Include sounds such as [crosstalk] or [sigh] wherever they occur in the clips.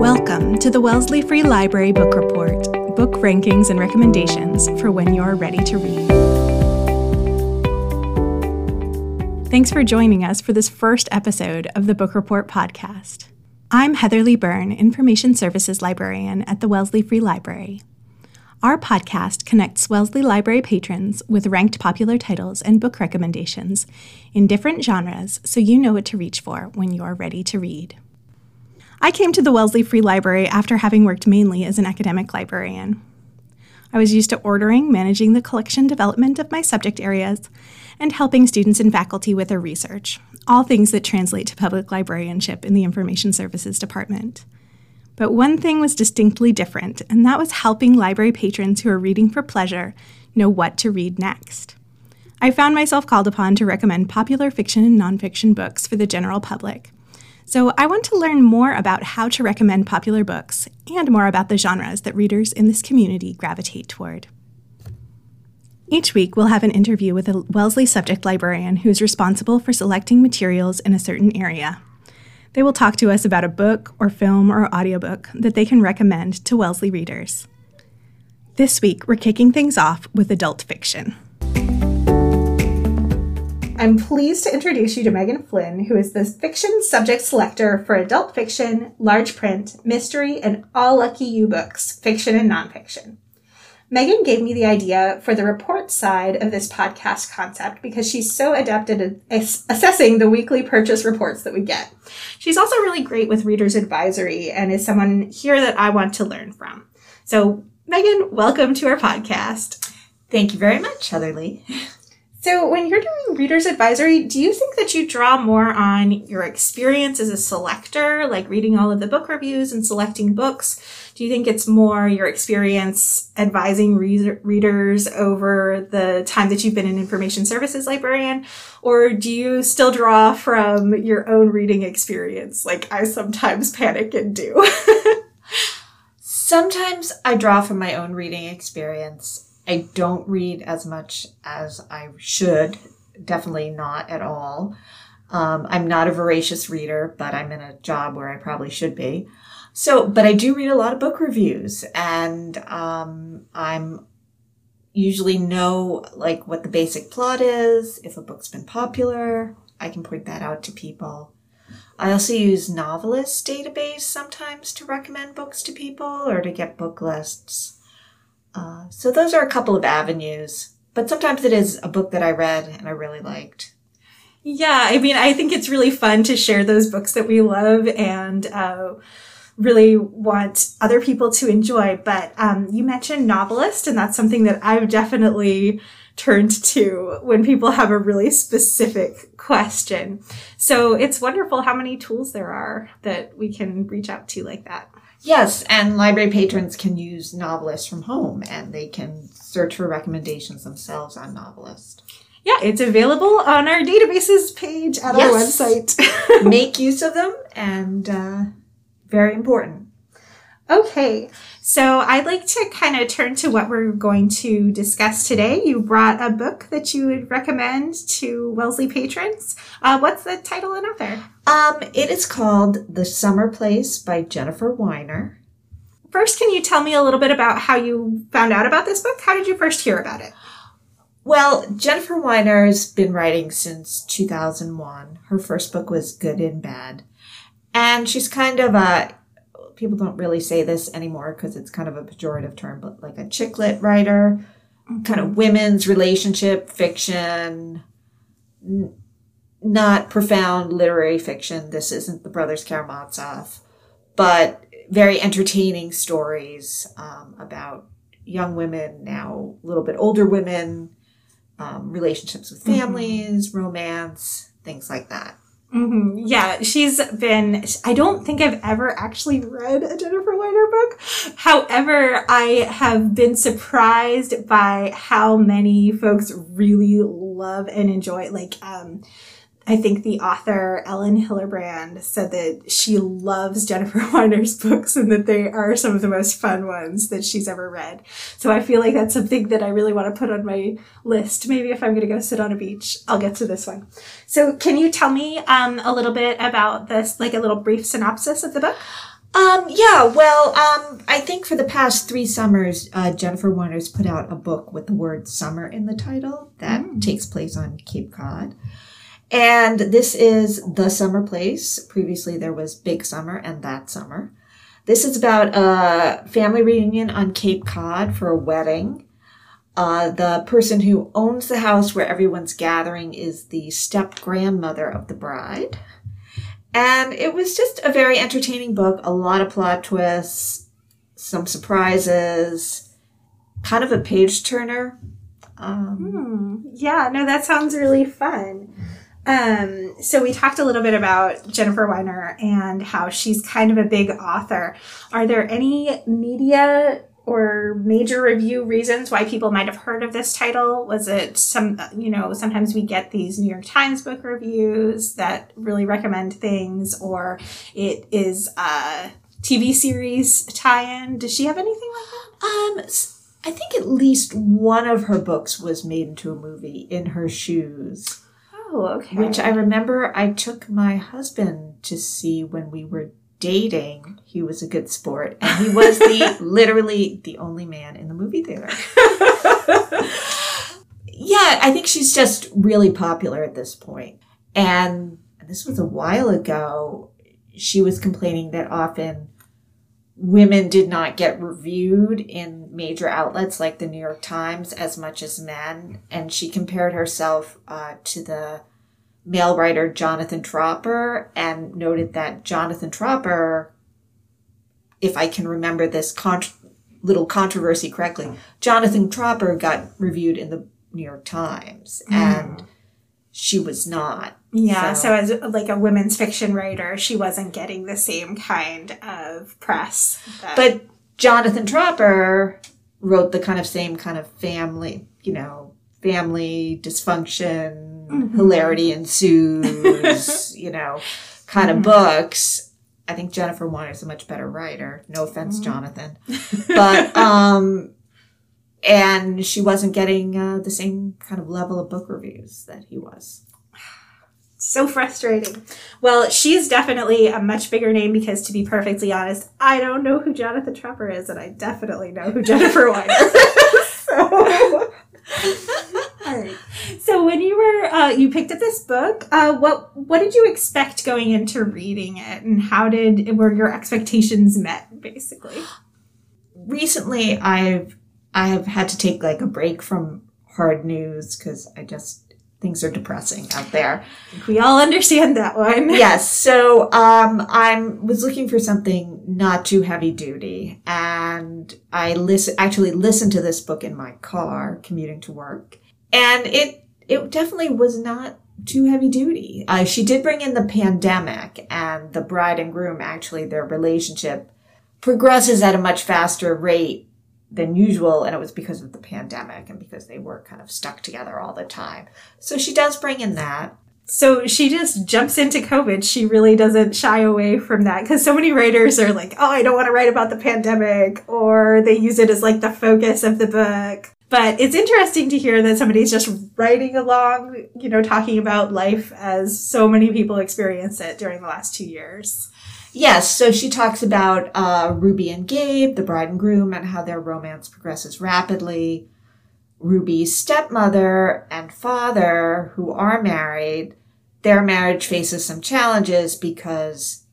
Welcome to the Wellesley Free Library Book Report book rankings and recommendations for when you're ready to read. Thanks for joining us for this first episode of the Book Report podcast. I'm Heather Lee Byrne, Information Services Librarian at the Wellesley Free Library. Our podcast connects Wellesley Library patrons with ranked popular titles and book recommendations in different genres so you know what to reach for when you're ready to read. I came to the Wellesley Free Library after having worked mainly as an academic librarian. I was used to ordering, managing the collection development of my subject areas, and helping students and faculty with their research, all things that translate to public librarianship in the Information Services Department. But one thing was distinctly different, and that was helping library patrons who are reading for pleasure know what to read next. I found myself called upon to recommend popular fiction and nonfiction books for the general public so I want to learn more about how to recommend popular books and more about the genres that readers in this community gravitate toward. Each week, we'll have an interview with a Wellesley subject librarian who's responsible for selecting materials in a certain area. They will talk to us about a book or film or audiobook that they can recommend to Wellesley readers. This week, we're kicking things off with adult fiction. I'm pleased to introduce you to Megan Flynn, who is the fiction subject selector for adult fiction, large print, mystery, and all lucky you books, fiction and nonfiction. Megan gave me the idea for the report side of this podcast concept because she's so adept at assessing the weekly purchase reports that we get. She's also really great with readers advisory and is someone here that I want to learn from. So, Megan, welcome to our podcast. Thank you very much, Heather Lee. [laughs] So, when you're doing reader's advisory, do you think that you draw more on your experience as a selector, like reading all of the book reviews and selecting books? Do you think it's more your experience advising re- readers over the time that you've been an information services librarian? Or do you still draw from your own reading experience, like I sometimes [laughs] panic and do? [laughs] sometimes I draw from my own reading experience I don't read as much as I should. Definitely not at all. Um, I'm not a voracious reader, but I'm in a job where I probably should be. So, but I do read a lot of book reviews, and um, I'm usually know like what the basic plot is. If a book's been popular, I can point that out to people. I also use Novelist database sometimes to recommend books to people or to get book lists. Uh, so those are a couple of avenues, but sometimes it is a book that I read and I really liked. Yeah, I mean, I think it's really fun to share those books that we love and uh, really want other people to enjoy. But um, you mentioned novelist, and that's something that I've definitely turned to when people have a really specific question. So it's wonderful how many tools there are that we can reach out to like that. Yes, and library patrons can use Novelist from home and they can search for recommendations themselves on Novelist. Yeah, it's available on our databases page at yes. our website. [laughs] [laughs] Make use of them and uh, very important. Okay, so I'd like to kind of turn to what we're going to discuss today. You brought a book that you would recommend to Wellesley patrons. Uh, what's the title and author? Um, it is called The Summer Place by Jennifer Weiner. First, can you tell me a little bit about how you found out about this book? How did you first hear about it? Well, Jennifer Weiner's been writing since 2001. Her first book was Good in Bed. And she's kind of a people don't really say this anymore because it's kind of a pejorative term, but like a chick lit writer, mm-hmm. kind of women's relationship fiction, n- not profound literary fiction. This isn't the Brothers Karamazov, but very entertaining stories um, about young women, now a little bit older women, um, relationships with mm-hmm. families, mm-hmm. romance, things like that. Mm-hmm. Yeah, she's been. I don't think I've ever actually read a Jennifer Weiner book. However, I have been surprised by how many folks really love and enjoy. Like, um, I think the author Elin Hilderbrand said that she loves Jennifer [laughs] Weiner's books and that they are some of the most fun ones that she's ever read. So I feel like that's something that I really want to put on my list. Maybe if I'm going to go sit on a beach, I'll get to this one. So can you tell me um, a little bit about this, like a little brief synopsis of the book? Um, yeah, well, um, I think for the past three summers, uh, Jennifer Weiner's put out a book with the word summer in the title that mm. takes place on Cape Cod. And this is The Summer Place. Previously, there was Big Summer and That Summer. This is about a family reunion on Cape Cod for a wedding. Uh, the person who owns the house where everyone's gathering is the step grandmother of the bride. And it was just a very entertaining book, a lot of plot twists, some surprises, kind of a page turner. Um, hmm. Yeah, no, that sounds really fun. Um, so we talked a little bit about Jennifer Weiner and how she's kind of a big author. Are there any media or major review reasons why people might have heard of this title? Was it some, you know, sometimes we get these New York Times book reviews that really recommend things, or it is a TV series tie-in. Does she have anything like that? Um, I think at least one of her books was made into a movie, In Her Shoes. Oh, okay. Which I remember I took my husband to see when we were dating. He was a good sport, and he was the [laughs] literally the only man in the movie theater. [laughs] yeah, I think she's just really popular at this point. And this was a while ago. She was complaining that often women did not get reviewed in major outlets like the New York Times as much as men. And she compared herself uh, to the male writer Jonathan Tropper and noted that Jonathan Tropper, if I can remember this con- little controversy correctly, Jonathan Tropper got reviewed in the New York Times mm. and she was not. Yeah, so. so. as like a women's fiction writer, she wasn't getting the same kind of press. That... But Jonathan Tropper wrote the kind of same kind of family, you know, family dysfunction, mm-hmm. hilarity ensues, [laughs] you know, kind of mm-hmm. books. I think Jennifer Weiner is a much better writer. No offense, mm-hmm. Jonathan, but um, and she wasn't getting uh, the same kind of level of book reviews that he was. So frustrating. Well, she's definitely a much bigger name because, to be perfectly honest, I don't know who Jonathan Tropper is, and I definitely know who Jennifer [laughs] Weiner is. so. So when you were uh, you picked up this book, uh, what what did you expect going into reading it, and how did were your expectations met? Basically, recently I've I have had to take like a break from hard news because I just things are depressing out there. We all understand that one. [laughs] yes. So um I was looking for something not too heavy duty and I listen actually listened to this book in my car commuting to work. And it it definitely was not too heavy duty. Uh, she did bring in the pandemic and the bride and groom actually their relationship progresses at a much faster rate than usual, and it was because of the pandemic and because they were kind of stuck together all the time. So she does bring in that. So she just jumps into COVID. She really doesn't shy away from that because so many writers are like, oh, I don't want to write about the pandemic, or they use it as like the focus of the book. But it's interesting to hear that somebody's just writing along, you know, talking about life as so many people experience it during the last two years. Yes, so she talks about uh, Ruby and Gabe, the bride and groom, and how their romance progresses rapidly. Ruby's stepmother and father, who are married, their marriage faces some challenges because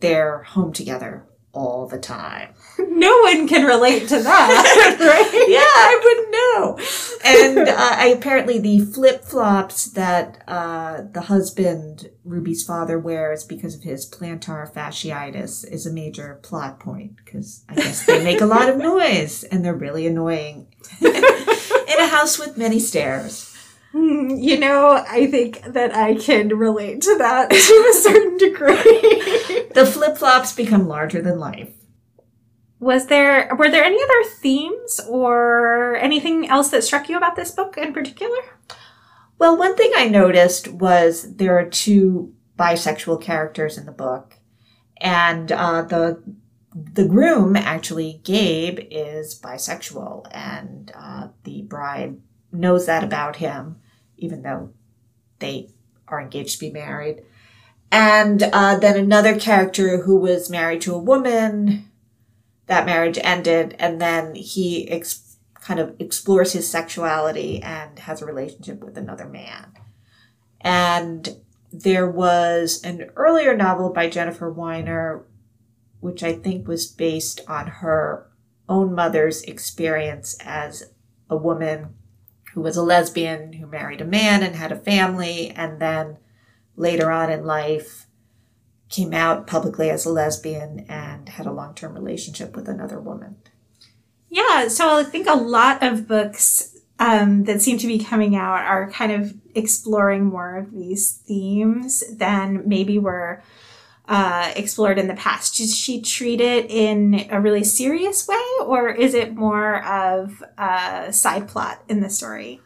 they're home together all the time. [laughs] No one can relate to that, [laughs] right? yeah, I wouldn't know. And uh, I, apparently, the flip flops that uh, the husband, Ruby's father, wears because of his plantar fasciitis is a major plot point because I guess they make a lot of noise and they're really annoying [laughs] in a house with many stairs. Hmm, you know, I think that I can relate to that to a certain degree. the flip flops become larger than life. Was there were there any other themes or anything else that struck you about this book in particular? Well, one thing I noticed was there are two bisexual characters in the book, and uh, the the groom actually Gabe is bisexual, and uh, the bride knows that about him, even though they are engaged to be married. And uh, then another character who was married to a woman. That marriage ended, and then he ex- kind of explores his sexuality and has a relationship with another man. And there was an earlier novel by Jennifer Weiner, which I think was based on her own mother's experience as a woman who was a lesbian who married a man and had a family, and then later on in life came out publicly as a lesbian and had a long term relationship with another woman. Yeah, so I think a lot of books um, that seem to be coming out are kind of exploring more of these themes than maybe were uh, explored in the past. Does she treat it in a really serious way, or is it more of a side plot in the story?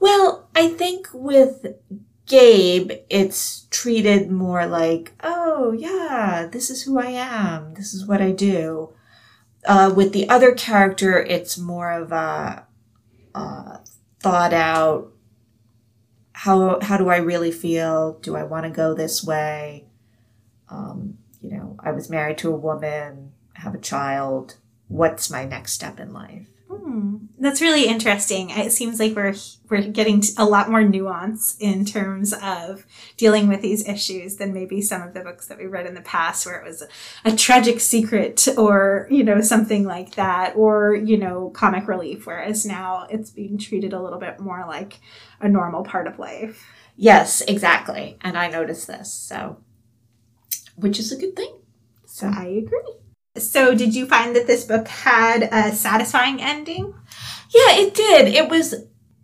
Well, I think with Gabe, it's treated more like, oh, yeah, this is who I am, this is what I do. Uh, with the other character, it's more of a uh, thought out. How how do I really feel? Do I want to go this way? Um, you know, I was married to a woman, have a child. What's my next step in life? Hmm. That's really interesting. It seems like we're we're getting a lot more nuance in terms of dealing with these issues than maybe some of the books that we read in the past, where it was a, a tragic secret or you know something like that, or you know comic relief. Whereas now it's being treated a little bit more like a normal part of life. Yes, exactly. And I noticed this, so which is a good thing. So I agree. So, did you find that this book had a satisfying ending? Yeah, it did. It was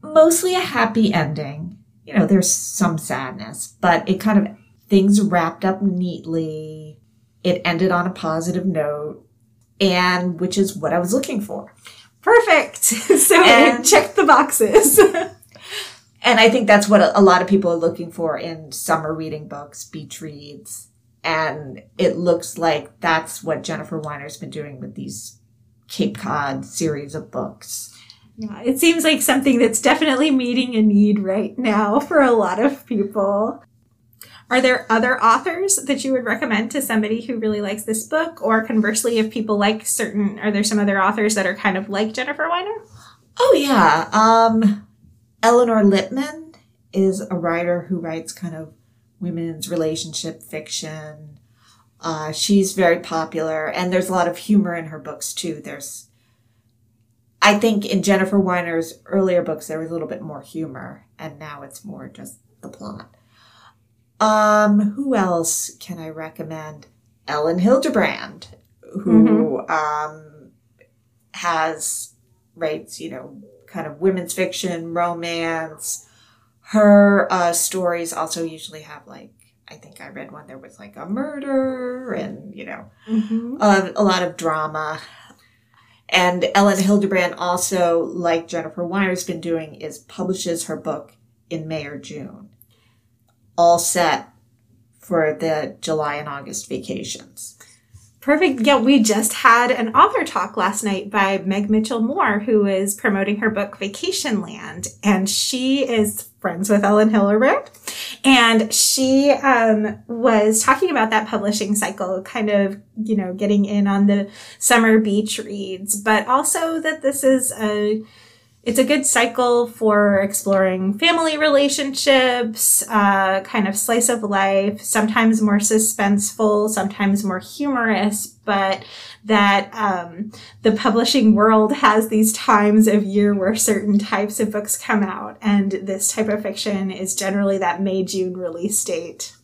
mostly a happy ending. You know, there's some sadness, but it kind of things wrapped up neatly. It ended on a positive note, and which is what I was looking for. Perfect. [laughs] So and, it checked the boxes. [laughs] and I think that's what a, a lot of people are looking for in summer reading books, beach reads and it looks like that's what Jennifer Weiner's been doing with these Cape Cod series of books. Yeah, it seems like something that's definitely meeting a need right now [laughs] for a lot of people. Are there other authors that you would recommend to somebody who really likes this book? Or conversely, if people like certain, are there some other authors that are kind of like Jennifer Weiner? Oh, yeah. Um, Elinor Lipman is a writer who writes kind of women's relationship fiction. Uh, she's very popular, and there's a lot of humor in her books too. There's, I think, in Jennifer Weiner's earlier books, there was a little bit more humor, and now it's more just the plot. Um, who else can I recommend? Elin Hilderbrand, who mm-hmm. um, has writes, you know, kind of women's fiction, romance, her uh, stories also usually have like I think I read one there was like a murder and you know mm-hmm. uh, a lot of drama. And Elin Hilderbrand also, like Jennifer Weiner's been doing, is publishes her book in May or June, all set for the July and August vacations. Perfect. Yeah, we just had an author talk last night by Meg Mitchell Moore, who is promoting her book Vacationland. And she is friends with Elin Hilderbrand. And she um, was talking about that publishing cycle, kind of, you know, getting in on the summer beach reads, but also that this is a it's a good cycle for exploring family relationships, uh, kind of slice of life, sometimes more suspenseful, sometimes more humorous, but that um, the publishing world has these times of year where certain types of books come out, and this type of fiction is generally that May June release date.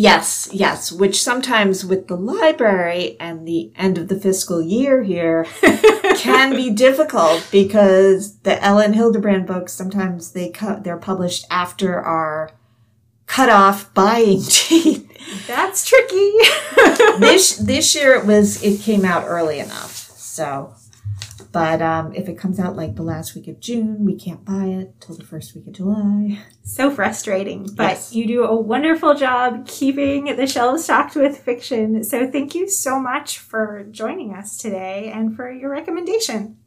Yes, yes, which sometimes with the library and the end of the fiscal year here [laughs] can be difficult because the Elin Hilderbrand books sometimes they cut they're published after our cutoff buying [laughs] date. That's tricky. [laughs] this this year it was it came out early enough. So but um, if it comes out like the last week of June, we can't buy it till the first week of July. [laughs] So frustrating, but yes. you do a wonderful job keeping the shelves stocked with fiction. So thank you so much for joining us today and for your recommendation.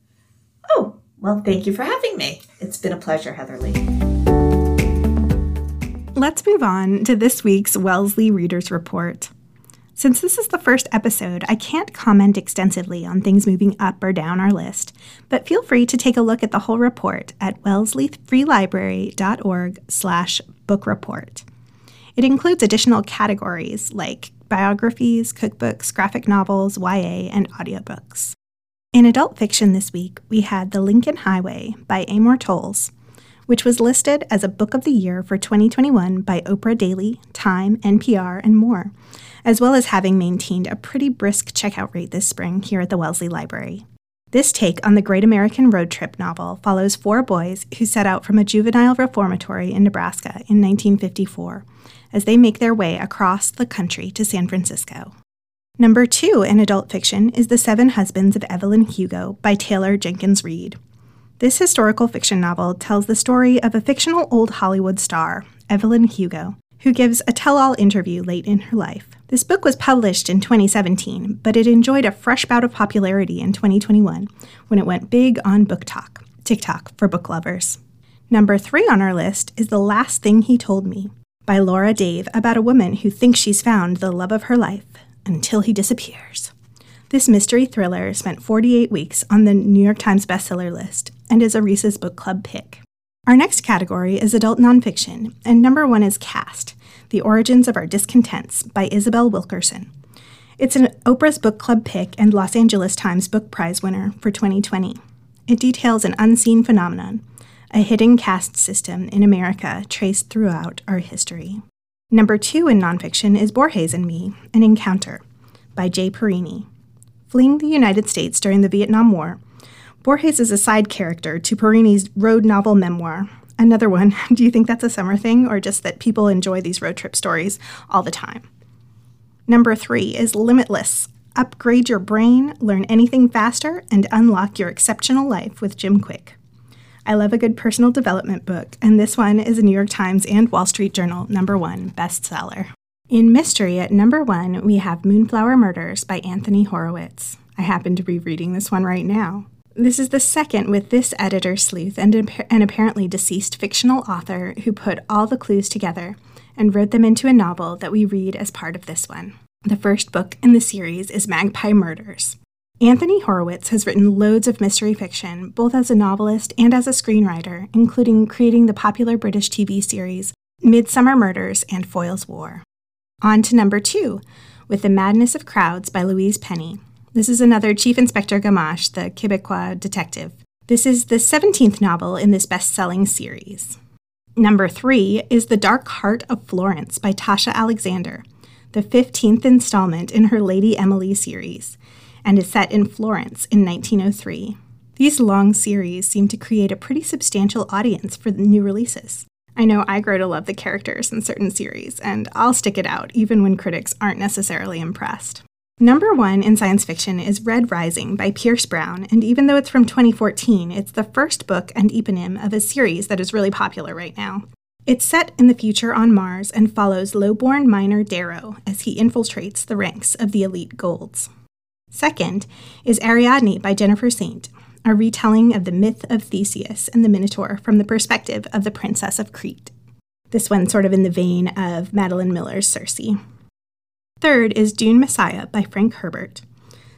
Oh, well, thank you for having me. It's been a pleasure, Heather Lee. let's move on to this week's Wellesley Readers Report. Since this is the first episode, I can't comment extensively on things moving up or down our list, but feel free to take a look at the whole report at wellesleyfreelibrary.org slash book report. It includes additional categories like biographies, cookbooks, graphic novels, YA, and audiobooks. In adult fiction this week, we had The Lincoln Highway by Amor Towles, which was listed as a Book of the Year for 2021 by Oprah Daily, Time, NPR, and more, as well as having maintained a pretty brisk checkout rate this spring here at the Wellesley Library. This take on the Great American Road Trip novel follows four boys who set out from a juvenile reformatory in Nebraska in 1954 as they make their way across the country to San Francisco. Number two in adult fiction is The Seven Husbands of Evelyn Hugo by Taylor Jenkins Reid. This historical fiction novel tells the story of a fictional old Hollywood star, Evelyn Hugo, who gives a tell all interview late in her life. This book was published in 2017, but it enjoyed a fresh bout of popularity in 2021 when it went big on BookTok, TikTok for book lovers. Number three on our list is The Last Thing He Told Me by Laura Dave about a woman who thinks she's found the love of her life until he disappears. This mystery thriller spent 48 weeks on the New York Times bestseller list and is a Reese's Book Club pick. Our next category is adult nonfiction, and number one is Caste The Origins of Our Discontents by Isabel Wilkerson. It's an Oprah's Book Club pick and Los Angeles Times Book Prize winner for 2020. It details an unseen phenomenon, a hidden caste system in America traced throughout our history. Number two in nonfiction is Borges and Me An Encounter by Jay Parini. Fleeing the United States during the Vietnam War, Borges is a side character to Parini's road novel memoir. Another one, [laughs] do you think that's a summer thing or just that people enjoy these road trip stories all the time? Number three is Limitless. Upgrade your brain, learn anything faster, and unlock your exceptional life with Jim Kwik. I love a good personal development book, and this one is a New York Times and Wall Street Journal number one bestseller. In mystery, at number one, we have Moonflower Murders by Anthony Horowitz. I happen to be reading this one right now. This is the second with this editor sleuth and an apparently deceased fictional author who put all the clues together and wrote them into a novel that we read as part of this one. The first book in the series is Magpie Murders. Anthony Horowitz has written loads of mystery fiction, both as a novelist and as a screenwriter, including creating the popular British TV series Midsomer Murders and Foyle's War. On to number two, with The Madness of Crowds by Louise Penny. This is another Chief Inspector Gamache, the Quebecois detective. This is the 17th novel in this best selling series. Number three is The Dark Heart of Florence by Tasha Alexander, the 15th installment in her Lady Emily series and is set in Florence in 1903. These long series seem to create a pretty substantial audience for new releases. I know I grow to love the characters in certain series, and I'll stick it out even when critics aren't necessarily impressed. Number one in science fiction is Red Rising by Pierce Brown, and even though it's from 2014, it's the first book and eponym of a series that is really popular right now. It's set in the future on Mars and follows lowborn miner Darrow as he infiltrates the ranks of the elite Golds. Second is Ariadne by Jennifer Saint, a retelling of the myth of Theseus and the Minotaur from the perspective of the Princess of Crete. This one sort of in the vein of Madeline Miller's Circe. Third is Dune Messiah by Frank Herbert,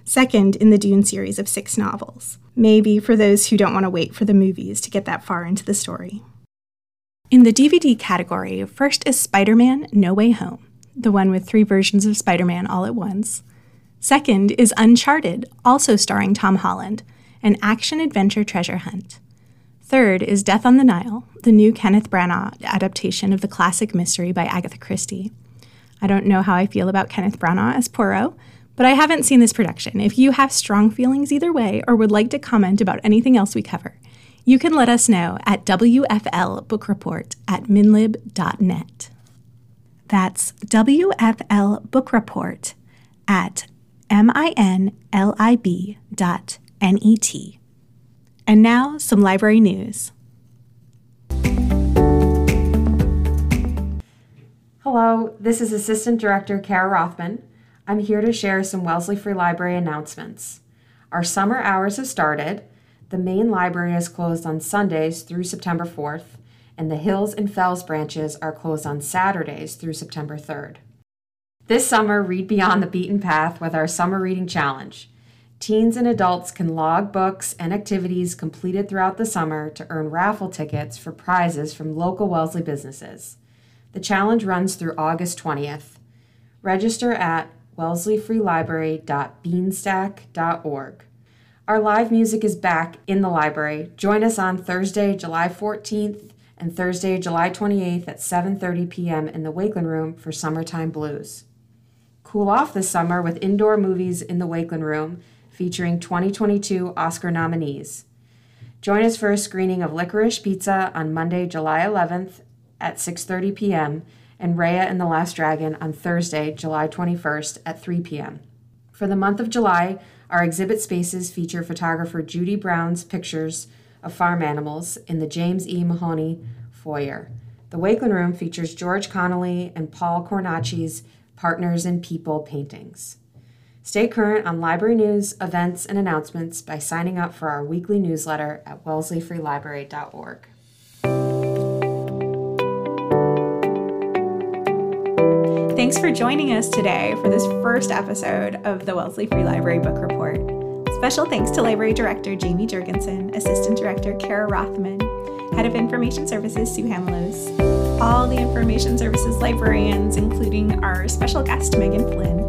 second in the Dune series of six novels, maybe for those who don't want to wait for the movies to get that far into the story. In the DVD category, first is Spider Man No Way Home, the one with three versions of Spider Man all at once. Second is Uncharted, also starring Tom Holland, an action adventure treasure hunt. Third is Death on the Nile, the new Kenneth Branagh adaptation of the classic mystery by Agatha Christie. I don't know how I feel about Kenneth Branagh as Poirot, but I haven't seen this production. If you have strong feelings either way or would like to comment about anything else we cover, you can let us know at WFLBookReport Book Report at minlib.net. That's WFLBookReport at M-I-N-L-I-B dot N-E-T. And now, some library news. Hello, this is Assistant Director Kara Rothman. I'm here to share some Wellesley Free Library announcements. Our summer hours have started. The main library is closed on Sundays through September 4th, and the Hills and Fells branches are closed on Saturdays through September 3rd. This summer, read beyond the beaten path with our Summer Reading Challenge. Teens and adults can log books and activities completed throughout the summer to earn raffle tickets for prizes from local Wellesley businesses. The challenge runs through August 20th. Register at wellesleyfreelibrary.beanstack.org. Our live music is back in the library. Join us on Thursday, July 14th and Thursday, July 28th at 7:30 p.m. in the Wakelin Room for Summertime Blues. Cool off this summer with indoor movies in the Wakelin Room featuring 2022 Oscar nominees. Join us for a screening of Licorice Pizza on Monday, July 11th at 6:30 p.m. and Raya and the Last Dragon on Thursday, July 21st at 3 p.m. For the month of July, our exhibit spaces feature photographer Judy Brown's pictures of farm animals in the James E. Mahoney foyer. The Wakelin Room features George Connolly and Paul Cornacchi's Partners in People paintings. Stay current on library news, events, and announcements by signing up for our weekly newsletter at wellesleyfreelibrary.org. Thanks for joining us today for this first episode of the Wellesley Free Library Book Report. Special thanks to Library Director Jamie Jurgensen, Assistant Director Kara Rothman, Head of Information Services Sue Hamalos, all the Information Services librarians, including our special guest Megan Flynn,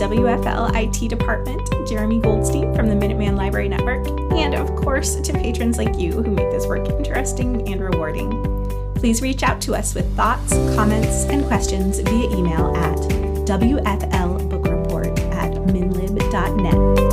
WFL IT department, Jeremy Goldstein from the Minuteman Library Network, and of course to patrons like you who make this work interesting and rewarding. Please reach out to us with thoughts, comments, and questions via email at wflbookreport at minlib.net.